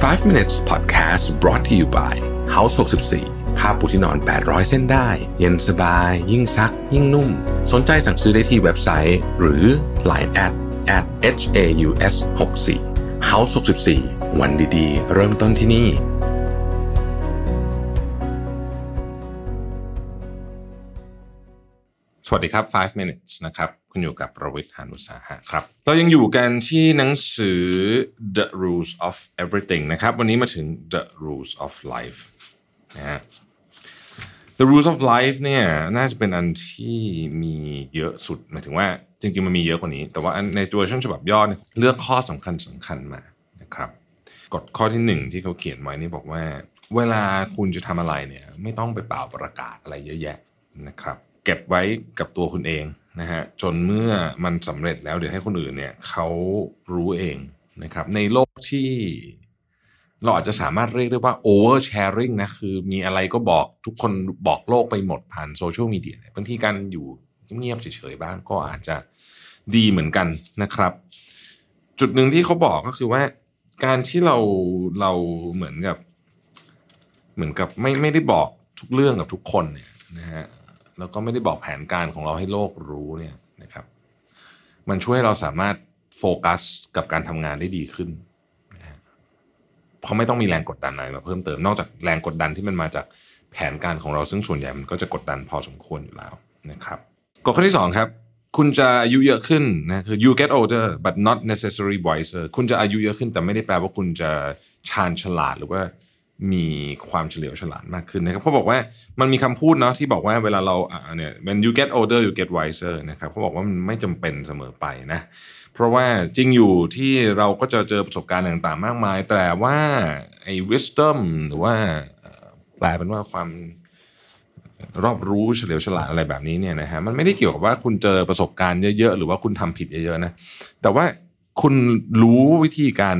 5 minutes podcast brought to you by House 64ผ้าปูที่นอน 800 เส้นได้ เย็นสบาย ยิ่งซัก ยิ่งนุ่ม สนใจสั่งซื้อได้ที่เว็บไซต์ หรือ Line at at h a u s 6 4 House 64วันดีๆ เริ่มต้นที่นี่สวัสดีครับ 5 minutes นะครับ คุณอยู่กับประวิทยานุสาหะครับ เรายังอยู่กันที่หนังสือ The Rules of Everything นะครับ วันนี้มาถึง The Rules of Life นะฮะ The Rules of Life เนี่ยน่าจะเป็นอันที่มีเยอะสุดหมายถึงว่าจริงๆมันมีเยอะกว่านี้ แต่ว่าอันในเวอร์ชันฉบับย่อเนี่ยเลือกข้อสำคัญสำคัญมานะครับกฎข้อที่หนึ่งที่เขาเขียนไว้นี่บอกว่า เวลาคุณจะทำอะไรเนี่ยไม่ต้องไปเป่าประกาศอะไรเยอะแยะนะครับ เก็บไว้กับตัวคุณเอง นะฮะจนเมื่อมันสำเร็จแล้วเดี๋ยวให้คนอื่นเนี่ยเขารู้เองนะครับ ในโลกที่เราอาจจะสามารถเรียกได้ว่า over sharing นะคือมีอะไรก็บอกทุกคนบอกโลกไปหมดผ่านโซเชียลมีเดียบางทีการอยู่เงียบๆเฉยๆบ้างก็อาจจะดีเหมือนกันนะครับ จุดหนึ่งที่เขาบอกก็คือว่า การที่เราเราเหมือนกับ เหมือนกับไม่ไม่ได้บอกทุกเรื่องกับทุกคนเนี่ยนะฮะ แล้วก็ไม่ได้บอกแผนการของเราให้โลกรู้เนี่ยนะครับ มันช่วยให้เราสามารถโฟกัสกับการทำงานได้ดีขึ้นเพราะไม่ต้องมีแรงกดดันอะไรมาเพิ่มเติมนอกจากแรงกดดันที่มันมาจากแผนการของเราซึ่งส่วนใหญ่มันก็จะกดดันพอสมควรอยู่แล้วนะครับกฎข้อที่สองครับ คุณจะอายุเยอะขึ้นนะคือ you get older but not necessarily wiser คุณจะอายุเยอะขึ้นแต่ไม่ได้แปลว่าคุณจะชาญฉลาดหรือว่า มีความเฉลียวฉลาดมากขึ้นนะครับเขาบอกว่ามันมีคำพูดเนาะที่บอกว่าเวลาเราอ่าเนี่ย when you get older you get wiser นะครับเขาบอกว่ามันไม่จำเป็นเสมอไปนะเพราะว่าจริงอยู่ที่เราก็จะเจอประสบการณ์ต่างๆ มากมาย แต่ว่าไอ้ wisdom หรือว่าแปลเป็นว่าความรอบรู้เฉลียวฉลาดอะไรแบบนี้เนี่ยนะฮะมันไม่ได้เกี่ยวกับว่าคุณเจอประสบการณ์เยอะๆ หรือว่าคุณทำผิดเยอะๆนะแต่ว่าคุณรู้วิธีการ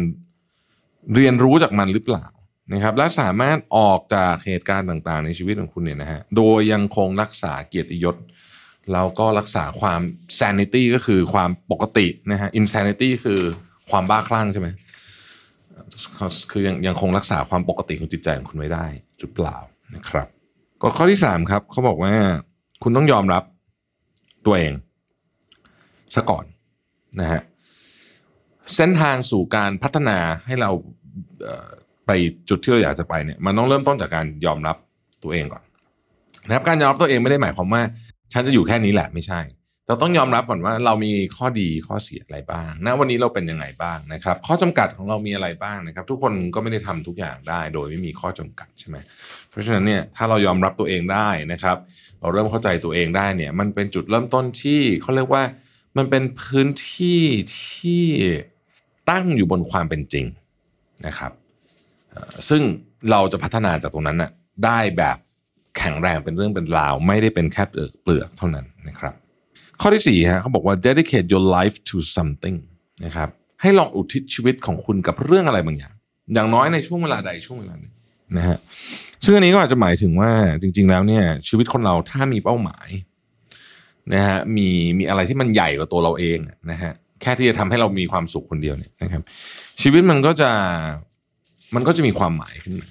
เรียนรู้จากมันหรือเปล่า นะครับและสามารถออกจากเหตุการณ์ต่างๆ ในชีวิตของคุณเนี่ยนะฮะโดยยังคงรักษาเกียรติยศแล้วก็รักษาความ sanity ก็คือความปกตินะฮะ insanity คือความบ้าคลั่งใช่ไหมคือยังยังคงรักษาความปกติของจิตใจของคุณไว้ได้หรือเปล่านะครับกฎข้อที่สามครับเขาบอกว่าคุณต้องยอมรับตัวเองซะก่อนนะฮะเส้นทางสู่การพัฒนาให้เรา ไปจุดที่เราอยากจะไปเนี่ยมันต้องเริ่มต้นจากการยอมรับตัวเองก่อนนะครับการยอมรับตัวเองไม่ได้หมายความว่า ฉันจะอยู่แค่นี้แหละไม่ใช่เราต้องยอมรับก่อนว่าเรามีข้อดีข้อเสียอะไรบ้างณวันนี้เราเป็นยังไงบ้างนะครับ ข้อจำกัดของเรามีอะไรบ้างนะครับ ทุกคนก็ไม่ได้ทำทุกอย่างได้ โดยไม่มีข้อจำกัดใช่ไหมเพราะฉะนั้นเนี่ยถ้าเรายอมรับตัวเองได้นะครับ เราเริ่มเข้าใจตัวเองได้เนี่ย มันเป็นจุดเริ่มต้นที่เขาเรียกว่ามันเป็นพื้นที่ที่ตั้งอยู่บนความเป็นจริงนะครับ ซึ่งเราจะพัฒนาจากตรงนั้นน่ะได้แบบแข็งแรงเป็นเรื่องเป็นราว ไม่ได้เป็นแค่เปลือกเท่านั้นนะครับ ข้อที่สี่ฮะเขาบอกว่า dedicate your life to something นะครับให้ลองอุทิศชีวิตของคุณกับเรื่องอะไรบางอย่าง อย่างน้อยในช่วงเวลาใดช่วงเวลาหนึ่งนะฮะซึ่งอันนี้ก็อาจจะหมายถึงว่าจริง ๆ แล้วเนี่ย ชีวิตคนเราถ้ามีเป้าหมายนะฮะมีมีอะไรที่มันใหญ่กว่าตัวเราเองนะฮะแค่ที่จะทำให้เรามีความสุขคนเดียวเนี่ยนะครับ ชีวิตมันก็จะ มันก็จะมีความหมายขึ้นมา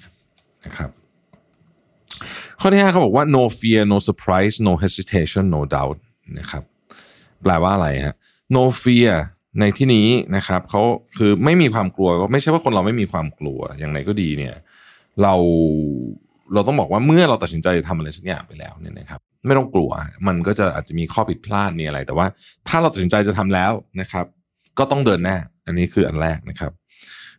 นะครับข้อที่ห้าเขาบอกว่า no fear no surprise no hesitation no doubt นะครับแปลว่าอะไรฮะ no fear ในที่นี้นะครับเขาคือไม่มีความกลัวก็ไม่ใช่ว่าคนเราไม่มีความกลัวอย่างไรก็ดีเนี่ยเราเราต้องบอกว่าเมื่อเราตัดสินใจจะทำอะไรสักอย่างไปแล้วเนี่ยนะครับไม่ต้องกลัว มันก็จะอาจจะมีข้อผิดพลาดมีอะไร แต่ว่าถ้าเราตัดสินใจจะทำแล้วนะครับ ก็ต้องเดินหน้า อันนี้คืออันแรกนะครับ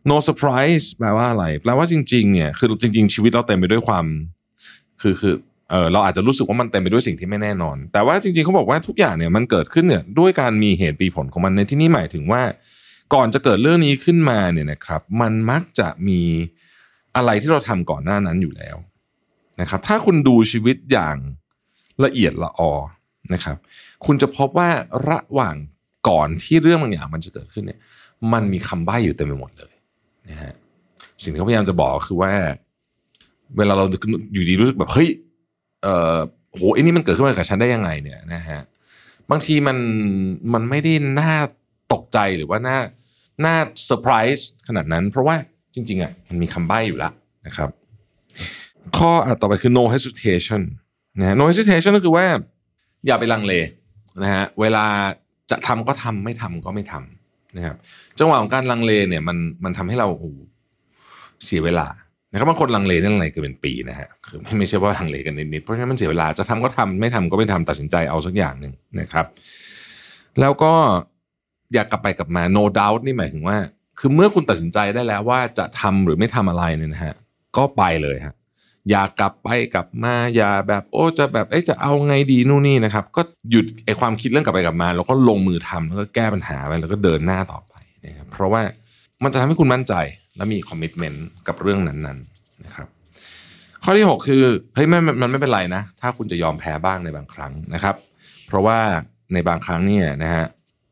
no surprise แปลว่าอะไร แปลว่าจริงๆเนี่ยคือจริง ๆ ชีวิตเราเต็มไปด้วยความ คือคือเออเราอาจจะรู้สึกว่ามันเต็มไปด้วยสิ่งที่ไม่แน่นอน แต่ว่าจริงๆเขาบอกว่าทุกอย่างเนี่ยมันเกิดขึ้นเนี่ยด้วยการมีเหตุปีผลของมันในที่นี้หมายถึงว่า ก่อนจะเกิดเรื่องนี้ขึ้นมาเนี่ยนะครับ มันมักจะมีอะไรที่เราทำก่อนหน้านั้นอยู่แล้วนะครับ ถ้าคุณดูชีวิตอย่างละเอียดละออนะครับ คุณจะพบว่าระหว่างก่อนที่เรื่องบางอย่างมันจะเกิดขึ้นเนี่ย มันมีคำใบ้อยู่เต็มไปหมดเลย นะฮะสิ่งที่เขาพยายามจะบอกคือว่า เวลาเราอยู่ดีรู้สึกแบบเฮ้ยเอ่อโหไอ้นี่มันเกิดขึ้นมากับฉันได้ยังไงเนี่ยนะฮะบางทีมันมันไม่ได้น่าตกใจหรือว่าน่าน่าเซอร์ไพรส์ขนาดนั้น เพราะว่าจริงๆอะมันมีคำใบ้อยู่แล้วนะครับ ข้อต่อไปคือ no hesitation นะฮะ no hesitation ก็คือว่า อย่าไปลังเลนะฮะเวลาจะทำก็ทำไม่ทำก็ไม่ทำ นะครับจังหวะของการลังเลเนี่ยมันมันทำให้เราโอ้เสียเวลานะครับบางคนลังเลนั่นอะไรคือเป็นปีนะฮะคือไม่ไม่ใช่ว่าลังเลกันนิดๆเพราะฉะนั้นมันเสียเวลาจะทำก็ทำไม่ทำก็ไม่ทำตัดสินใจเอาสักอย่างหนึ่งนะครับ แล้วก็อยากกลับไปกลับมา no doubt นี่หมายถึงว่า คือเมื่อคุณตัดสินใจได้แล้วว่าจะทำหรือไม่ทำอะไรเนี่ยนะฮะก็ไปเลยฮะ อย่ากลับไปกลับมาอย่าแบบโอ้จะแบบเอ้จะเอาไงดีนู่นนี่นะครับ ก็หยุดไอความคิดเรื่องกลับไปกลับมา แล้วก็ลงมือทำแล้วก็แก้ปัญหาไปแล้วก็เดินหน้าต่อไปนะครับเพราะว่ามันจะทำให้คุณมั่นใจและมีคอมมิชเมนต์กับเรื่องนั้นๆนะครับ ข้อที่ 6 คือเฮ้ยมันมันไม่เป็นไรนะ ถ้าคุณจะยอมแพ้บ้างในบางครั้งนะครับ เพราะว่าในบางครั้งเนี่ยนะฮะ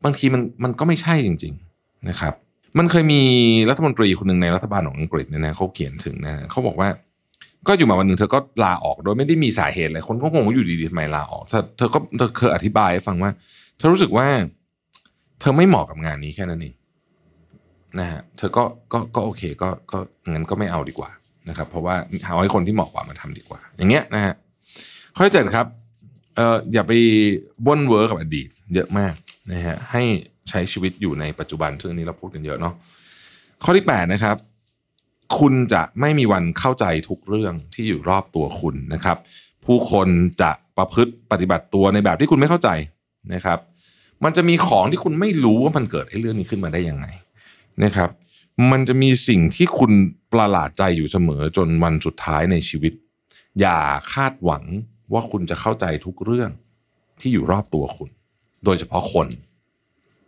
บางทีมันมันก็ไม่ใช่จริง ๆนะครับ มันเคยมีรัฐมนตรีคนหนึ่งในรัฐบาลของอังกฤษเนี่ยนะเขาเขียนถึงนะเขาบอกว่า ก็อยู่มาวันหนึ่งเธอก็ลาออกโดยไม่ได้มีสาเหตุอะไรคนก็งงว่าอยู่ดีๆทำไมลาออกเธอเธอก็เธอเคยอธิบายให้ฟังว่าเธอรู้สึกว่า เธอไม่เหมาะกับงานนี้แค่นั้นเองนะฮะเธอก็ก็ก็โอเคก็ก็งั้นก็ไม่เอาดีกว่านะครับ เพราะว่าหาให้คนที่เหมาะกว่ามาทำดีกว่า อย่างเงี้ยนะฮะข้อที่เจ็ดครับเอ่ออย่าไปบ้นเวอร์กับอดีต เยอะมากนะฮะให้ใช้ชีวิตอยู่ในปัจจุบันซึ่งอันนี้เราพูดกันเยอะเนาะข้อที่แปดนะครับ คุณจะไม่มีวันเข้าใจทุกเรื่องที่อยู่รอบตัวคุณนะครับ ผู้คนจะประพฤติปฏิบัติตัวในแบบที่คุณไม่เข้าใจนะครับ มันจะมีของที่คุณไม่รู้ว่ามันเกิดไอ้เรื่องนี้ขึ้นมาได้ยังไงนะครับ มันจะมีสิ่งที่คุณประหลาดใจอยู่เสมอจนวันสุดท้ายในชีวิต อย่าคาดหวังว่าคุณจะเข้าใจทุกเรื่องที่อยู่รอบตัวคุณ โดยเฉพาะคน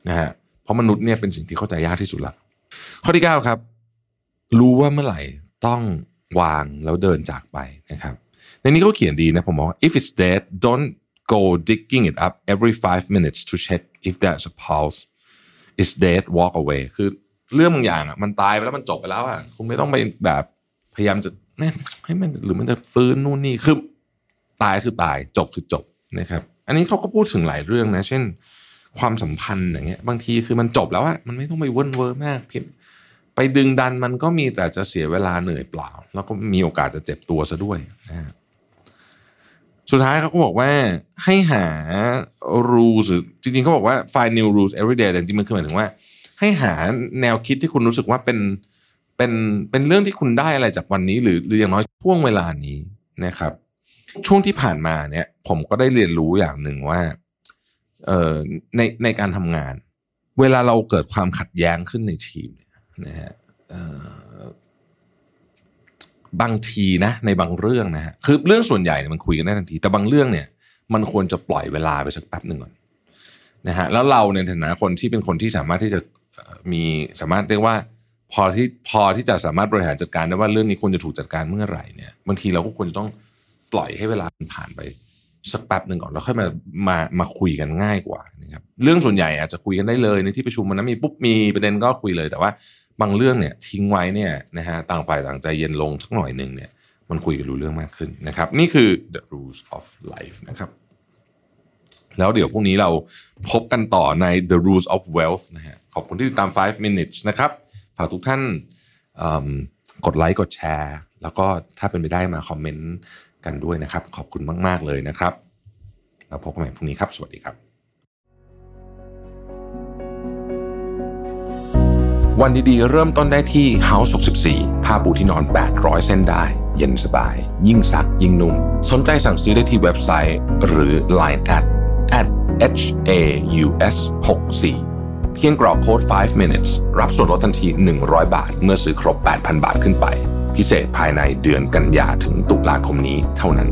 นะฮะเพราะมนุษย์เนี่ยเป็นสิ่งที่เข้าใจยากที่สุดละข้อที่เก้าครับ รู้ว่าเมื่อไหร่ต้องวางแล้วเดินจากไปนะครับ ในนี้เขาเขียนดีนะผมบอกว่า if it's dead don't go digging it up every five minutes to check if there's a pulse it's dead walk away คือเรื่องบางอย่างอะมันตายไปแล้วมันจบไปแล้วอะคุณไม่ต้องไปแบบพยายามจะเน่ให้มันหรือมันจะฟื้นนู่นนี่คือตายคือตายจบคือจบนะครับ อันนี้เขาก็พูดถึงหลายเรื่องนะ เช่น ความสัมพันธ์อย่างเงี้ย บางทีคือมันจบแล้วอะมันไม่ต้องไปวนเวอร์มากเพียง ไปดึงดันมันก็มีแต่จะเสียเวลาเหนื่อยเปล่า แล้วก็มีโอกาสจะเจ็บตัวซะด้วยนะฮะสุดท้ายเขาก็บอกว่าให้หา rules หรือจริงๆเขาบอกว่า find new rules every day แต่จริงๆมันคือหมายถึงว่า ให้หาแนวคิดที่คุณรู้สึกว่าเป็นเป็นเป็นเรื่องที่คุณได้อะไรจากวันนี้ หรือหรืออย่างน้อยช่วงเวลานี้นะครับ ช่วงที่ผ่านมาเนี่ย ผมก็ได้เรียนรู้อย่างหนึ่งว่าเอ่อในในการทำงาน เวลาเราเกิดความขัดแย้งขึ้นในทีมเนี่ย นะฮะบางทีนะในบางเรื่องนะฮะคือเรื่องส่วนใหญ่เนี่ยมันคุยกันได้ทันที แต่บางเรื่องเนี่ย มันควรจะปล่อยเวลาไปสักแป๊บหนึ่งก่อนนะฮะแล้วเราในฐานะคนที่เป็นคนที่สามารถที่จะมีสามารถเรียกว่า พอที่พอที่จะสามารถบริหารจัดการได้ว่าเรื่องนี้ควรจะถูกจัดการเมื่อไหร่เนี่ยบางทีเราก็ควรจะต้องปล่อยให้เวลามันผ่านไปสักแป๊บหนึ่งก่อนแล้วค่อยมามามาคุยกันง่ายกว่านะครับเรื่องส่วนใหญ่อาจจะคุยกันได้เลยในที่ประชุมมันนั้นมีปุ๊บมีประเด็นก็คุยเลยแต่ว่า บางเรื่องเนี่ยทิ้งไว้เนี่ยนะฮะต่างฝ่ายต่างใจเย็นลงสักหน่อยหนึ่งเนี่ยมันคุยกันรู้เรื่องมากขึ้นนะครับ นี่คือ the rules of life นะครับ แล้วเดี๋ยวพรุ่งนี้เราพบกันต่อใน the rules of wealth นะฮะขอบคุณที่ติดตาม 5 minutes นะครับฝากทุกท่านกดไลค์กดแชร์ แล้วก็ถ้าเป็นไปได้มาคอมเมนต์กันด้วยนะครับ ขอบคุณมาก ๆ เลยนะครับแล้วพบกันใหม่พรุ่งนี้ครับ สวัสดีครับ วันดีๆ เริ่มต้นได้ที่ House 64 ผ้าปูที่นอน 800 เส้นได้ เย็นสบาย ยิ่งซักยิ่งนุ่ม สนใจสั่งซื้อได้ที่เว็บไซต์ หรือ Line at at h a u s 64เพียงกรอกโค้ด 5 minutes รับส่วนลดทันที 100 บาท เมื่อซื้อครบ 8,000 บาทขึ้นไป พิเศษภายในเดือนกันยาถึงตุลาคมนี้เท่านั้น